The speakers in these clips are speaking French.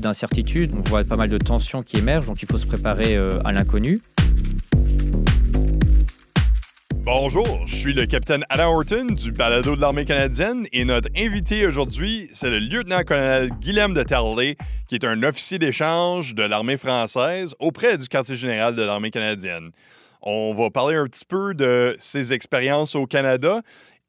d'incertitudes, on voit pas mal de tensions qui émergent, donc il faut se préparer euh, à l'inconnu. Bonjour, je suis le capitaine Adam Horton du balado de l'armée canadienne et notre invité aujourd'hui, c'est le lieutenant-colonel Guillaume de Terley, qui est un officier d'échange de l'armée française auprès du quartier général de l'armée canadienne. On va parler un petit peu de ses expériences au Canada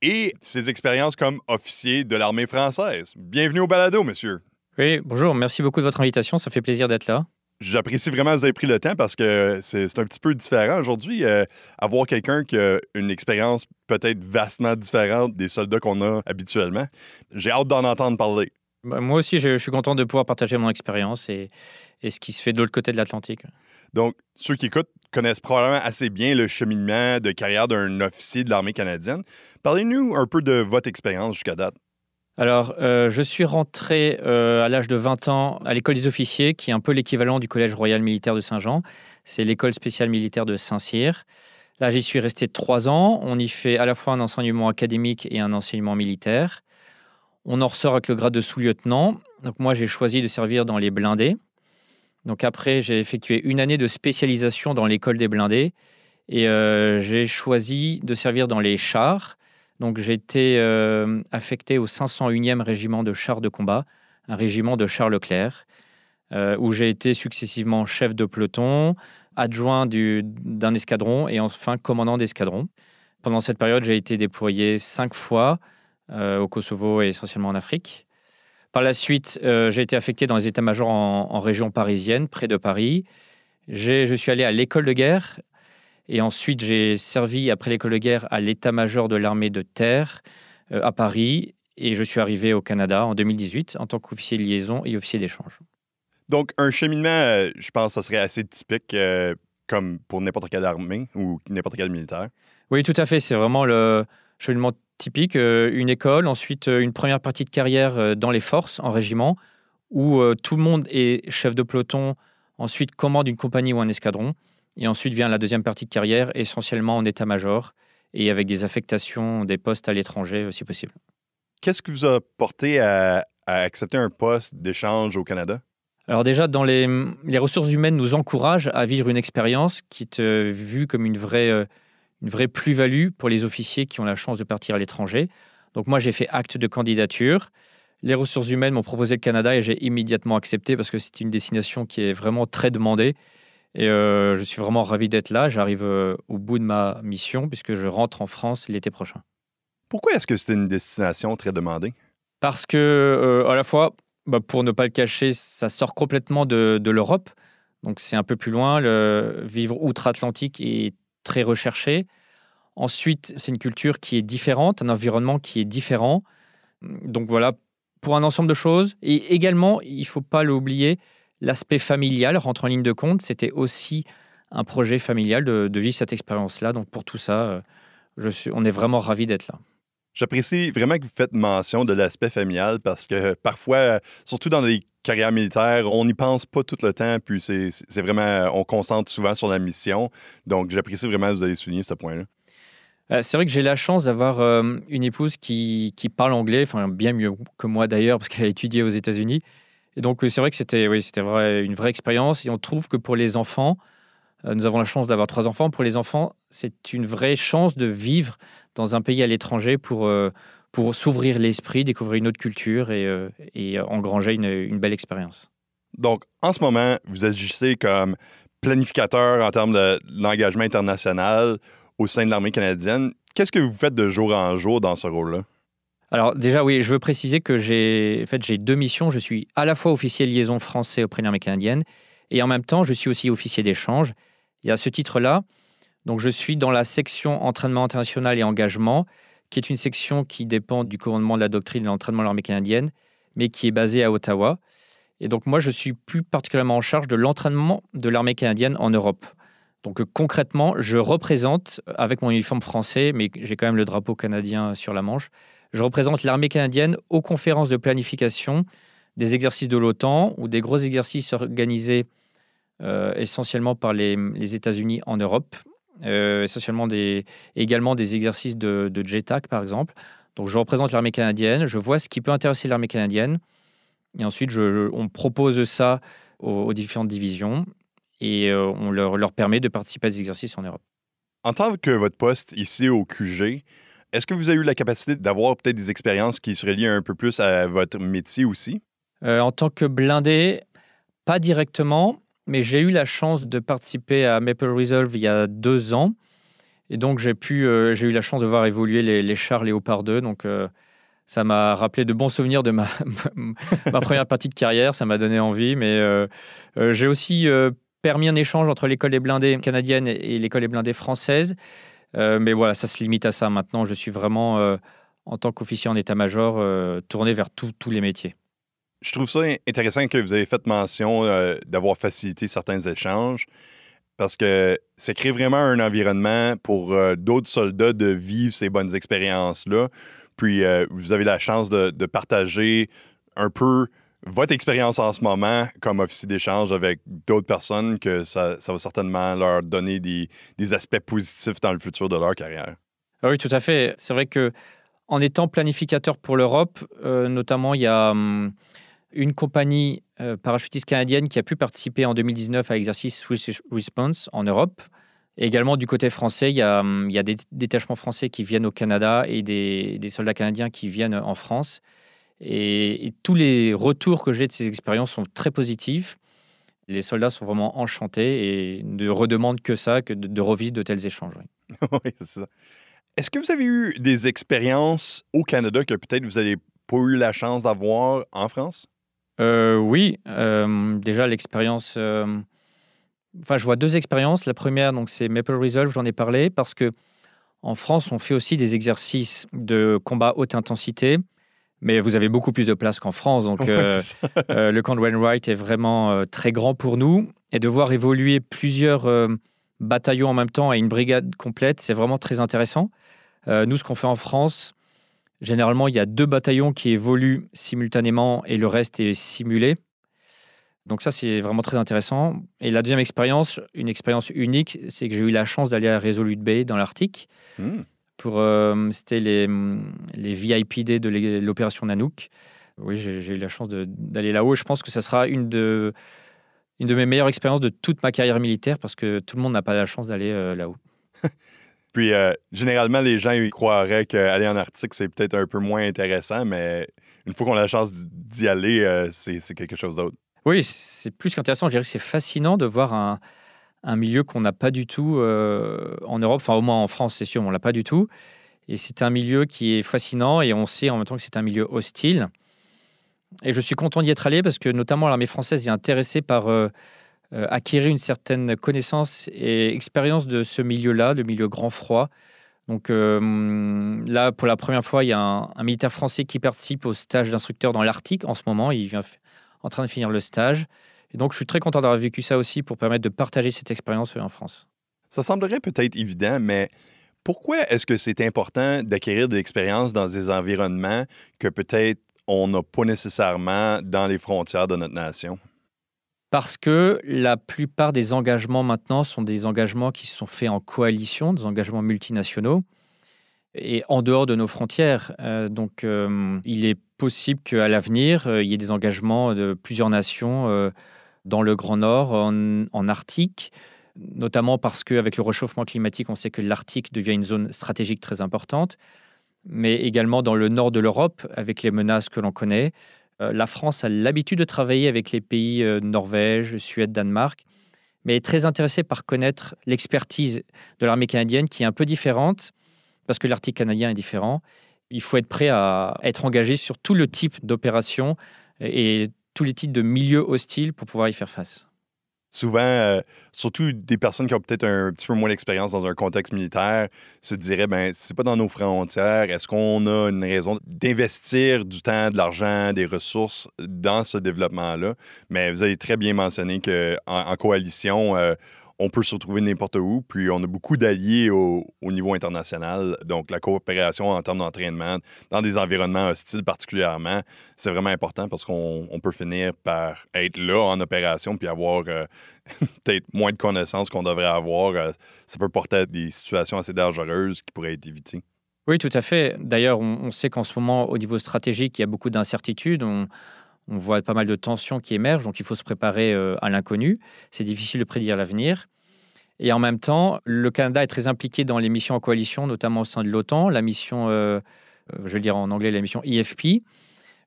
et ses expériences comme officier de l'armée française. Bienvenue au balado, monsieur. Oui, bonjour, merci beaucoup de votre invitation, ça fait plaisir d'être là. J'apprécie vraiment que vous avez pris le temps parce que c'est un petit peu différent aujourd'hui. Euh, avoir quelqu'un qui a une expérience peut-être vastement différente des soldats qu'on a habituellement. J'ai hâte d'en entendre parler. Bah, moi aussi, je, suis content de pouvoir partager mon expérience et, et, ce qui se fait de l'autre côté de l'Atlantique. Donc, ceux qui écoutent connaissent probablement assez bien le cheminement de carrière d'un officier de l'armée canadienne. Parlez-nous un peu de votre expérience jusqu'à date. Alors, euh, je suis rentré euh, à l'âge de 20 ans à l'école des officiers, qui est un peu l'équivalent du Collège royal militaire de Saint-Jean. C'est l'école spéciale militaire de Saint-Cyr. Là, j'y suis resté trois ans. On y fait à la fois un enseignement académique et un enseignement militaire. On en ressort avec le grade de sous-lieutenant. Donc, moi, j'ai choisi de servir dans les blindés. Donc, après, j'ai effectué une année de spécialisation dans l'école des blindés. Et euh, j'ai choisi de servir dans les chars. Donc j'ai été euh, affecté au 501e régiment de chars de combat, un régiment de Charles Leclerc, euh, où j'ai été successivement chef de peloton, adjoint d'un escadron et enfin commandant d'escadron. Pendant cette période, j'ai été déployé cinq fois euh, au Kosovo et essentiellement en Afrique. Par la suite, j'ai été affecté dans les états-majors en, en, région parisienne, près de Paris. Je suis allé à l'école de guerre et ensuite, j'ai servi, après l'école de guerre, à l'état-major de l'armée de terre euh, à Paris. Et je suis arrivé au Canada en 2018 en tant qu'officier de liaison et officier d'échange. Donc, un cheminement, euh, je pense que ça serait assez typique euh, comme pour n'importe quelle armée ou n'importe quel militaire. Oui, tout à fait. C'est vraiment le cheminement typique. une école, ensuite une première partie de carrière dans les forces, en régiment, où tout le monde est chef de peloton, ensuite commande une compagnie ou un escadron. Et ensuite vient la deuxième partie de carrière, essentiellement en état-major et avec des affectations, des postes à l'étranger, si possible. Qu'est-ce qui vous a porté à, accepter un poste d'échange au Canada? Alors déjà, dans les, les, ressources humaines nous encouragent à vivre une expérience qui est vue comme une vraie, euh, une vraie plus-value pour les officiers qui ont la chance de partir à l'étranger. Donc moi, j'ai fait acte de candidature. Les ressources humaines m'ont proposé le Canada et j'ai immédiatement accepté parce que c'est une destination qui est vraiment très demandée et euh, je suis vraiment ravi d'être là. J'arrive euh, au bout de ma mission puisque je rentre en France l'été prochain. Pourquoi est-ce que c'est une destination très demandée? Parce que, euh, à la fois, bah, pour ne pas le cacher, ça sort complètement de, de l'Europe. Donc, c'est un peu plus loin. Le vivre outre-Atlantique est très recherché. Ensuite, c'est une culture qui est différente, un environnement qui est différent. Donc, voilà, pour un ensemble de choses. Et également, il ne faut pas l'oublier, L'aspect familial rentre en ligne de compte. C'était aussi un projet familial de, vivre cette expérience-là. Donc pour tout ça, euh, je suis, on est vraiment ravis d'être là. J'apprécie vraiment que vous faites mention de l'aspect familial parce que parfois, surtout dans les carrières militaires, on n'y pense pas tout le temps, puis c'est vraiment, on concentre souvent sur la mission. Donc j'apprécie vraiment que vous ayez souligné ce point-là. Euh, c'est vrai que j'ai la chance d'avoir euh, une épouse qui, qui, parle anglais, enfin bien mieux que moi d'ailleurs, parce qu'elle a étudié aux États-Unis. Et donc, euh, c'est vrai que c'était oui, vrai, une vraie expérience. Et on trouve que pour les enfants, euh, nous avons la chance d'avoir trois enfants. Pour les enfants, c'est une vraie chance de vivre dans un pays à l'étranger pour, euh, pour s'ouvrir l'esprit, découvrir une autre culture et, et engranger une, une, belle expérience. Donc, en ce moment, vous agissez comme planificateur en termes de l'engagement international au sein de l'armée canadienne. Qu'est-ce que vous faites de jour en jour dans ce rôle-là? Alors déjà, oui, je veux préciser que j'ai en fait, j'ai deux missions. Je suis à la fois officier liaison français auprès de l'armée canadienne et en même temps, je suis aussi officier d'échange. Et à ce titre-là, donc je suis dans la section entraînement international et engagement, qui est une section qui dépend du commandement de la doctrine de l'entraînement de l'armée canadienne, mais qui est basée à Ottawa. Et donc moi, je suis plus particulièrement en charge de l'entraînement de l'armée canadienne en Europe. Donc concrètement, je représente, avec mon uniforme français, mais j'ai quand même le drapeau canadien sur la manche, je représente l'armée canadienne aux conférences de planification des exercices de l'OTAN ou des gros exercices organisés euh, essentiellement par les, États-Unis en Europe, euh, essentiellement des, également des exercices de, de JETAC par exemple. Donc je représente l'armée canadienne, je vois ce qui peut intéresser l'armée canadienne Et ensuite, on propose ça aux, aux différentes divisions et euh, on leur, leur permet de participer à des exercices en Europe. En tant que votre poste ici au QG, est-ce que vous avez eu la capacité d'avoir peut-être des expériences qui se relient un peu plus à votre métier aussi? Euh, en tant que blindé, pas directement, mais j'ai eu la chance de participer à Maple Resolve il y a deux ans. Et donc, j'ai euh, eu la chance de voir évoluer les, les chars Léopard 2. Donc, euh, ça m'a rappelé de bons souvenirs de ma, première partie de carrière. Ça m'a donné envie. Mais j'ai aussi permis un échange entre l'école des blindés canadienne et l'école des blindés française. Euh, mais voilà, ça se limite à ça. Maintenant, je suis vraiment, euh, en tant qu'officier en état-major, euh, tourné vers tous les métiers. Je trouve ça intéressant que vous avez fait mention d'avoir facilité certains échanges parce que ça crée vraiment un environnement pour d'autres soldats de vivre ces bonnes expériences-là. Puis vous avez la chance de partager un peu votre expérience en ce moment comme officier d'échange avec d'autres personnes que ça, va certainement leur donner des, aspects positifs dans le futur de leur carrière? Ah oui, tout à fait. C'est vrai que en étant planificateur pour l'Europe, euh, notamment, il y a hum, une compagnie euh, parachutiste canadienne qui a pu participer en 2019 à l'exercice Swiss Response en Europe. Également du côté français, il y a, hum, il y a des détachements français qui viennent au Canada et des soldats canadiens qui viennent en France. Et, et tous les retours que j'ai de ces expériences sont très positifs. Les soldats sont vraiment enchantés et ne redemandent que ça, que de, de revivre de tels échanges. oui. oui, c'est ça. Est-ce que vous avez eu des expériences au Canada que peut-être vous n'avez pas eu la chance d'avoir en France? Euh, oui, euh, déjà l'expérience. euh, Enfin, je vois deux expériences. La première, donc, c'est Maple Resolve, j'en ai parlé, parce que en France, on fait aussi des exercices de combat haute intensité, mais vous avez beaucoup plus de place qu'en France. Donc, euh, euh, le camp de Wainwright est vraiment euh, très grand pour nous. Et de voir évoluer plusieurs euh, bataillons en même temps et une brigade complète, c'est vraiment très intéressant. Euh, nous, ce qu'on fait en France, généralement, il y a deux bataillons qui évoluent simultanément et le reste est simulé. Donc ça, c'est vraiment très intéressant. Et la deuxième expérience, une expérience unique, c'est que j'ai eu la chance d'aller à Resolute Bay dans l'Arctique. Hmm. Pour, euh, c'était les, les VIPD de l'opération Nanook. Oui, j'ai eu la chance d'aller là-haut. Je pense que ça sera une de, une de mes meilleures expériences de toute ma carrière militaire parce que tout le monde n'a pas la chance d'aller euh, là-haut. Puis, euh, généralement, les gens ils croiraient qu'aller en Arctique, c'est peut-être un peu moins intéressant, mais une fois qu'on a la chance d'y aller, euh, c'est c'est quelque chose d'autre. Oui, c'est plus qu'intéressant. Je dirais que c'est fascinant de voir un, un milieu qu'on n'a pas du tout euh, en Europe. Enfin, au moins en France, c'est sûr, on l'a pas du tout. Et c'est un milieu qui est fascinant et on sait en même temps que c'est un milieu hostile. Et je suis content d'y être allé parce que notamment l'armée française est intéressée par euh, euh, acquérir une certaine connaissance et expérience de ce milieu-là, le milieu grand froid. Donc là, pour la première fois, il y a un, un militaire français qui participe au stage d'instructeur dans l'Arctique en ce moment. Il vient en train de finir le stage. Et donc, je suis très content d'avoir vécu ça aussi pour permettre de partager cette expérience euh, en France. Ça semblerait peut-être évident, mais pourquoi est-ce que c'est important d'acquérir de l'expérience dans des environnements que peut-être on n'a pas nécessairement dans les frontières de notre nation? Parce que la plupart des engagements maintenant sont des engagements qui sont faits en coalition, des engagements multinationaux et en dehors de nos frontières. Euh, donc, euh, il est possible qu'à l'avenir, euh, il y ait des engagements de plusieurs nations dans le Grand Nord, en, Arctique, notamment parce qu'avec le réchauffement climatique, on sait que l'Arctique devient une zone stratégique très importante, mais également dans le nord de l'Europe, avec les menaces que l'on connaît. Euh, la France a l'habitude de travailler avec les pays euh, Norvège, Suède, Danemark, mais est très intéressée par connaître l'expertise de l'armée canadienne qui est un peu différente, parce que l'Arctique canadien est différent. Il faut être prêt à être engagé sur tout le type d'opération et tous les types de milieux hostiles pour pouvoir y faire face. Souvent, euh, surtout des personnes qui ont peut-être un petit peu moins d'expérience dans un contexte militaire, se diraient ben c'est pas dans nos frontières. Est-ce qu'on a une raison d'investir du temps, de l'argent, des ressources dans ce développement-là? Mais vous avez très bien mentionné que en, en coalition, euh, on peut se retrouver n'importe où, puis on a beaucoup d'alliés au, au niveau international. Donc, la coopération en termes d'entraînement, dans des environnements hostiles particulièrement, c'est vraiment important parce qu'on on peut finir par être là en opération puis avoir euh, peut-être moins de connaissances qu'on devrait avoir. Euh, ça peut porter à des situations assez dangereuses qui pourraient être évitées. Oui, tout à fait. D'ailleurs, on, sait qu'en ce moment, au niveau stratégique, il y a beaucoup d'incertitudes. On, On voit pas mal de tensions qui émergent, donc il faut se préparer euh, à l'inconnu. C'est difficile de prédire l'avenir. Et en même temps, le Canada est très impliqué dans les missions en coalition, notamment au sein de l'OTAN, la mission, euh, euh, je vais dire en anglais, la mission IFP.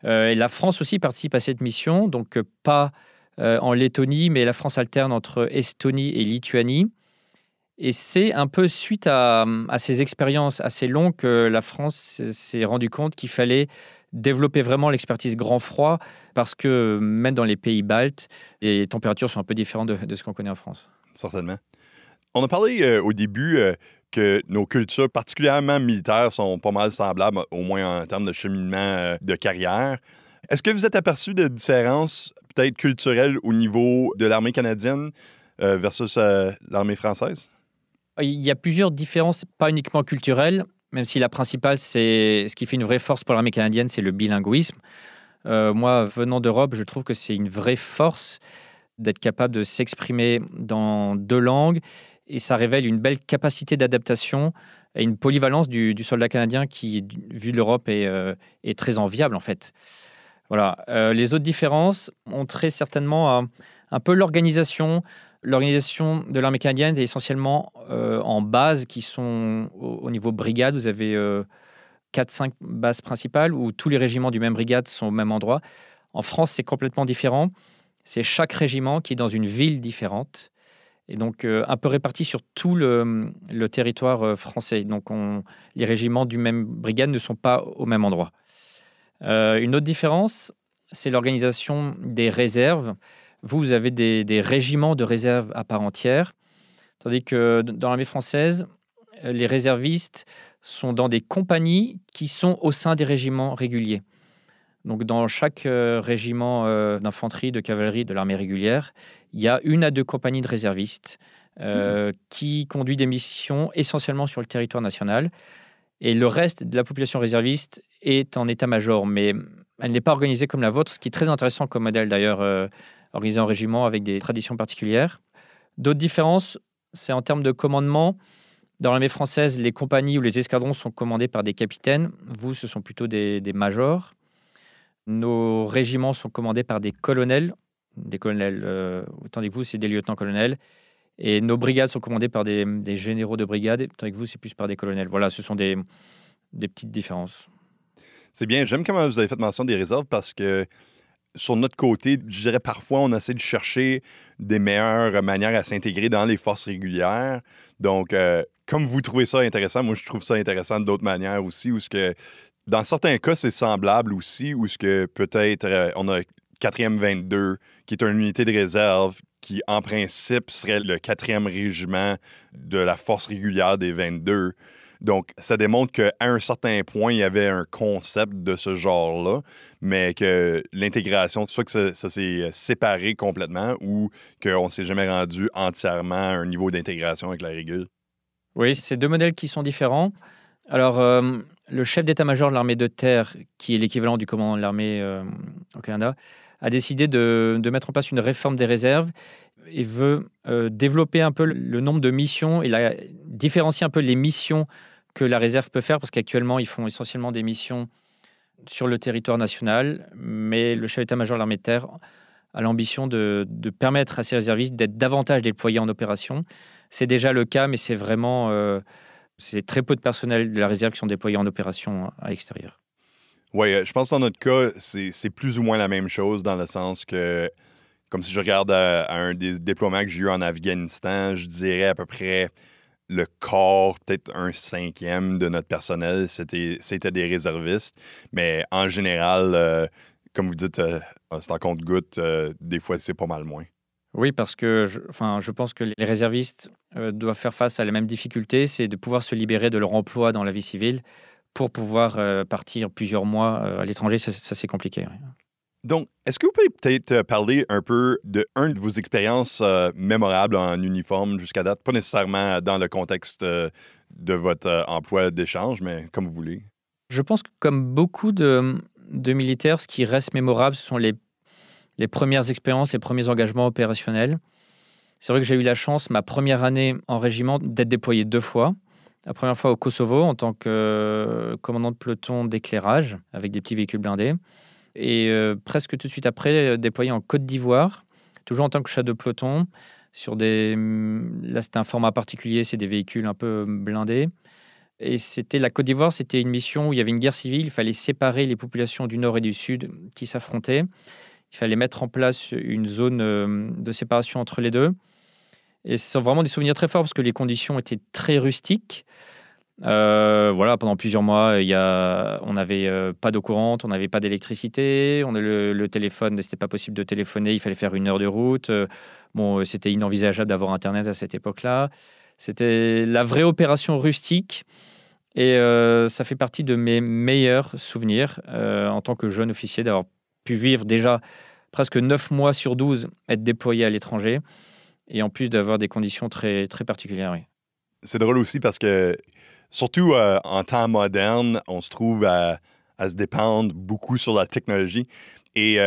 et la France aussi participe à cette mission, donc pas en Lettonie, mais la France alterne entre Estonie et Lituanie. Et c'est un peu suite à, à ces expériences assez longues que la France s'est rendue compte qu'il fallait développer vraiment l'expertise grand froid parce que même dans les pays baltes, les températures sont un peu différentes de, ce qu'on connaît en France. Certainement. On a parlé euh, au début euh, que nos cultures, particulièrement militaires, sont pas mal semblables, au moins en termes de cheminement euh, de carrière. Est-ce que vous êtes aperçu de différences peut-être culturelles au niveau de l'armée canadienne versus l'armée française? Il y a plusieurs différences, pas uniquement culturelles, même si la principale, c'est ce qui fait une vraie force pour l'armée canadienne, c'est le bilinguisme. Moi, venant d'Europe, je trouve que c'est une vraie force d'être capable de s'exprimer dans deux langues et ça révèle une belle capacité d'adaptation et une polyvalence du, soldat canadien qui, vu de l'Europe, est, euh, est, très enviable en fait. Voilà. Euh, les autres différences ont très certainement un peu l'organisation, L'organisation de l'armée canadienne est essentiellement euh, en bases qui sont au, niveau brigade. Vous avez 4-5 euh, bases principales où tous les régiments du même brigade sont au même endroit. En France, c'est complètement différent. C'est chaque régiment qui est dans une ville différente et donc euh, un peu réparti sur tout le, territoire français. Donc on, les régiments du même brigade ne sont pas au même endroit. une autre différence, c'est l'organisation des réserves. Vous, vous avez des, régiments de réserve à part entière, tandis que dans l'armée française, les réservistes sont dans des compagnies qui sont au sein des régiments réguliers. Donc dans chaque euh, régiment euh, d'infanterie, de cavalerie de l'armée régulière, il y a une à deux compagnies de réservistes euh, mmh. qui conduisent des missions essentiellement sur le territoire national. Et le reste de la population réserviste est en état-major, mais elle n'est pas organisée comme la vôtre, ce qui est très intéressant comme modèle d'ailleurs organisé en régiment avec des traditions particulières. D'autres différences, c'est en termes de commandement. Dans l'armée française, les compagnies ou les escadrons sont commandés par des capitaines. Vous, ce sont plutôt des, majors. Nos régiments sont commandés par des colonels. Des colonels, euh, tandis que vous, c'est des lieutenants-colonels. Et nos brigades sont commandées par des, généraux de brigade, tandis que vous, c'est plus par des colonels. Voilà, ce sont des, petites différences. C'est bien. J'aime comment vous avez fait mention des réserves parce que sur notre côté, je dirais parfois, on essaie de chercher des meilleures manières à s'intégrer dans les forces régulières. Donc, euh, comme vous trouvez ça intéressant, moi, je trouve ça intéressant d'autres manières aussi, où ce que, dans certains cas, c'est semblable aussi, où ce que peut-être euh, on a 4e 22, qui est une unité de réserve qui, en principe, serait le 4e régiment de la force régulière des 22. Donc, ça démontre qu'à un certain point, il y avait un concept de ce genre-là, mais que l'intégration, soit que ça, s'est euh, séparé complètement ou qu'on ne s'est jamais rendu entièrement à un niveau d'intégration avec la régule. Oui, c'est deux modèles qui sont différents. Alors, euh, le chef d'état-major de l'armée de terre, qui est l'équivalent du commandant de l'armée euh, au Canada, a décidé de, mettre en place une réforme des réserves et veut développer un peu le nombre de missions. Il a différencié un peu les missions que la réserve peut faire, parce qu'actuellement, ils font essentiellement des missions sur le territoire national, mais le chef d'état-major de l'armée de terre a l'ambition de, permettre à ces réservistes d'être davantage déployés en opération. C'est déjà le cas, mais c'est vraiment euh, c'est très peu de personnel de la réserve qui sont déployés en opération à l'extérieur. Oui, euh, je pense que dans notre cas, c'est plus ou moins la même chose dans le sens que, comme si je regarde à un des déploiements que j'ai eu en Afghanistan, je dirais à peu près le corps, peut-être un cinquième de notre personnel, c'était, des réservistes. Mais en général, euh, comme vous dites, euh, c'est en compte-goutte, euh, des fois, c'est pas mal moins. Oui, parce que je, enfin, je pense que les réservistes doivent faire face à la même difficulté, c'est de pouvoir se libérer de leur emploi dans la vie civile pour pouvoir partir plusieurs mois à l'étranger. Ça, c'est compliqué. Donc, est-ce que vous pouvez peut-être euh, parler un peu de un de vos expériences euh, mémorables en uniforme jusqu'à date, pas nécessairement dans le contexte euh, de votre emploi d'échange, mais comme vous voulez? Je pense que comme beaucoup de, militaires, ce qui reste mémorable, ce sont les, les premières expériences, les premiers engagements opérationnels. C'est vrai que j'ai eu la chance, ma première année en régiment, d'être déployé deux fois. La première fois au Kosovo en tant que commandant de peloton d'éclairage avec des petits véhicules blindés Et euh, presque tout de suite après, euh, déployé en Côte d'Ivoire, toujours en tant que chat de peloton. Sur des... Hum, là, c'était un format particulier, c'est des véhicules un peu blindés. Et c'était la Côte d'Ivoire, c'était une mission où il y avait une guerre civile. Il fallait séparer les populations du nord et du sud qui s'affrontaient. Il fallait mettre en place une zone euh, de séparation entre les deux. Et ce sont vraiment des souvenirs très forts parce que les conditions étaient très rustiques. Euh, voilà, pendant plusieurs mois, il y a, on n'avait euh, pas d'eau courante, on n'avait pas d'électricité, on le, le téléphone, c'était pas possible de téléphoner, il fallait faire une heure de route. bon, c'était inenvisageable d'avoir Internet à cette époque-là. C'était la vraie opération rustique. Et ça fait partie de mes meilleurs souvenirs en tant que jeune officier d'avoir pu vivre déjà presque 9 mois sur 12 être déployé à l'étranger et en plus d'avoir des conditions très, très particulières. C'est drôle aussi parce que, surtout euh, en temps moderne, on se trouve à, se dépendre beaucoup sur la technologie. Et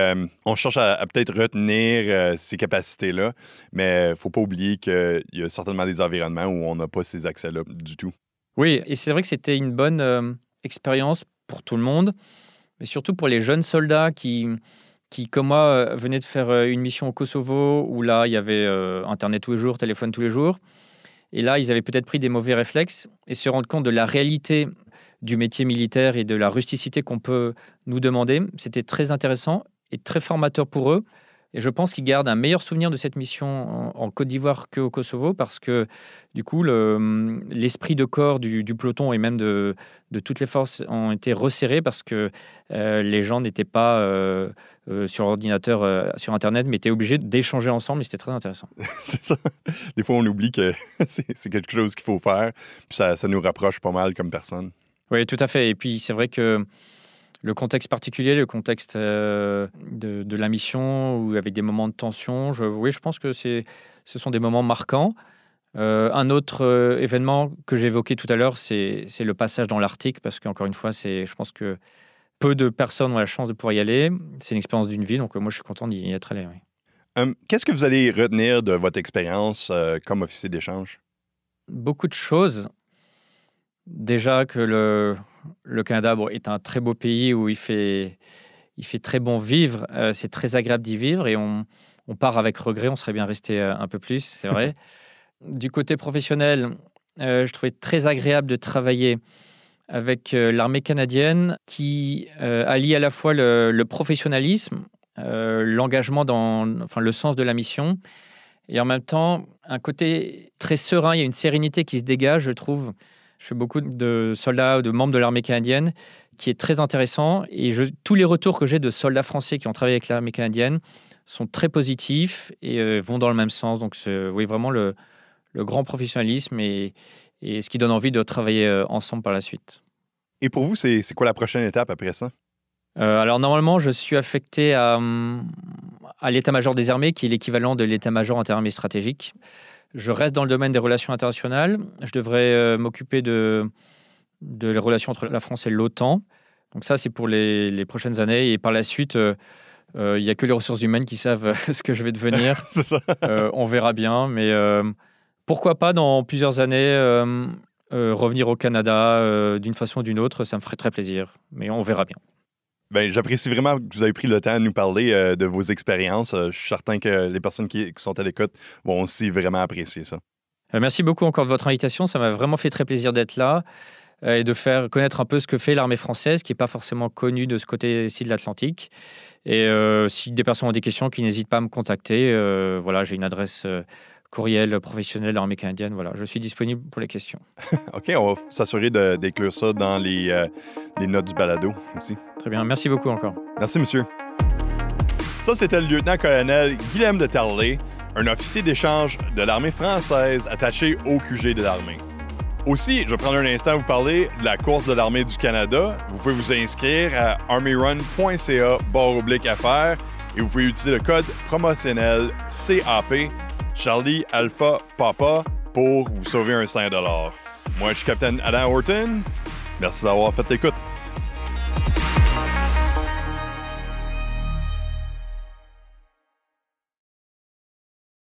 on cherche à, peut-être retenir ces capacités-là, mais il ne faut pas oublier qu'il y a certainement des environnements où on n'a pas ces accès-là du tout. Oui, et c'est vrai que c'était une bonne euh, expérience pour tout le monde, mais surtout pour les jeunes soldats qui, qui comme moi, euh, venaient de faire euh, une mission au Kosovo, où là, il y avait Internet tous les jours, téléphone tous les jours. Et là, ils avaient peut-être pris des mauvais réflexes et se rendre compte de la réalité du métier militaire et de la rusticité qu'on peut nous demander. C'était très intéressant et très formateur pour eux. Et je pense qu'ils gardent un meilleur souvenir de cette mission en, Côte d'Ivoire qu'au Kosovo parce que, du coup, l'esprit de corps du, peloton et même de, de, toutes les forces ont été resserrés parce que euh, les gens n'étaient pas euh, euh, sur ordinateur, sur Internet, mais étaient obligés d'échanger ensemble et c'était très intéressant. c'est ça. Des fois, on oublie que c'est quelque chose qu'il faut faire, puis ça, ça nous rapproche pas mal comme personne. Oui, tout à fait. Et puis, c'est vrai que le contexte particulier, le contexte euh, de, la mission, où avec des moments de tension, je, oui, je pense que ce sont des moments marquants. Euh, un autre euh, événement que j'ai évoqué tout à l'heure, c'est le passage dans l'Arctique, parce qu'encore une fois, je pense que peu de personnes ont la chance de pouvoir y aller. C'est une expérience d'une vie, donc moi, je suis content d'y être allé. Hum, qu'est-ce que vous allez retenir de votre expérience comme officier d'échange? Beaucoup de choses. Déjà que le, le Canada est un très beau pays où il fait, il fait très bon vivre. Euh, c'est très agréable d'y vivre et on, part avec regret. On serait bien resté euh, un peu plus, c'est vrai. du côté professionnel, euh, je trouvais très agréable de travailler avec l'armée canadienne qui allie à la fois le, professionnalisme, l'engagement dans enfin, le sens de la mission et en même temps un côté très serein. Il y a une sérénité qui se dégage, je trouve. Je fais beaucoup de soldats ou de membres de l'armée canadienne, qui est très intéressant. Et je, tous les retours que j'ai de soldats français qui ont travaillé avec l'armée canadienne sont très positifs et euh, vont dans le même sens. Donc, oui, vraiment le, le grand professionnalisme et, et, ce qui donne envie de travailler euh, ensemble par la suite. Et pour vous, c'est quoi la prochaine étape après ça? Euh, alors, normalement, je suis affecté à, à l'état-major des armées, qui est l'équivalent de l'état-major en termes stratégiques. Je reste dans le domaine des relations internationales. Je devrais euh, m'occuper de, de les relations entre la France et l'OTAN. Donc ça, c'est pour les, prochaines années. Et par la suite, euh, euh, il n'y a que les ressources humaines qui savent ce que je vais devenir. on verra bien. Mais pourquoi pas, dans plusieurs années, revenir au Canada d'une façon ou d'une autre, ça me ferait très plaisir. Mais on verra bien. Ben, j'apprécie vraiment que vous avez pris le temps de nous parler euh, de vos expériences. Euh, je suis certain que les personnes qui, sont à l'écoute vont aussi vraiment apprécier ça. Euh, merci beaucoup encore de votre invitation. Ça m'a vraiment fait très plaisir d'être là et de faire connaître un peu ce que fait l'armée française, qui n'est pas forcément connue de ce côté-ci de l'Atlantique. Et si des personnes ont des questions, qui n'hésitent pas à me contacter. voilà, j'ai une adresse courriel professionnel de l'armée canadienne. Voilà, je suis disponible pour les questions. OK, on va s'assurer d'inclure ça dans les, euh, les, notes du balado aussi. Très bien, merci beaucoup encore. Merci, monsieur. Ça, c'était le lieutenant-colonel Guillaume de Tarlé, un officier d'échange de l'armée française attaché au QG de l'armée. Aussi, je vais prendre un instant à vous parler de la course de l'armée du Canada. Vous pouvez vous inscrire à armyrun.ca barre oblique affaires et vous pouvez utiliser le code promotionnel CAP Charlie Alpha Papa pour vous sauver un 5 Moi, je suis Capitaine Adam Horton. Merci d'avoir fait l'écoute.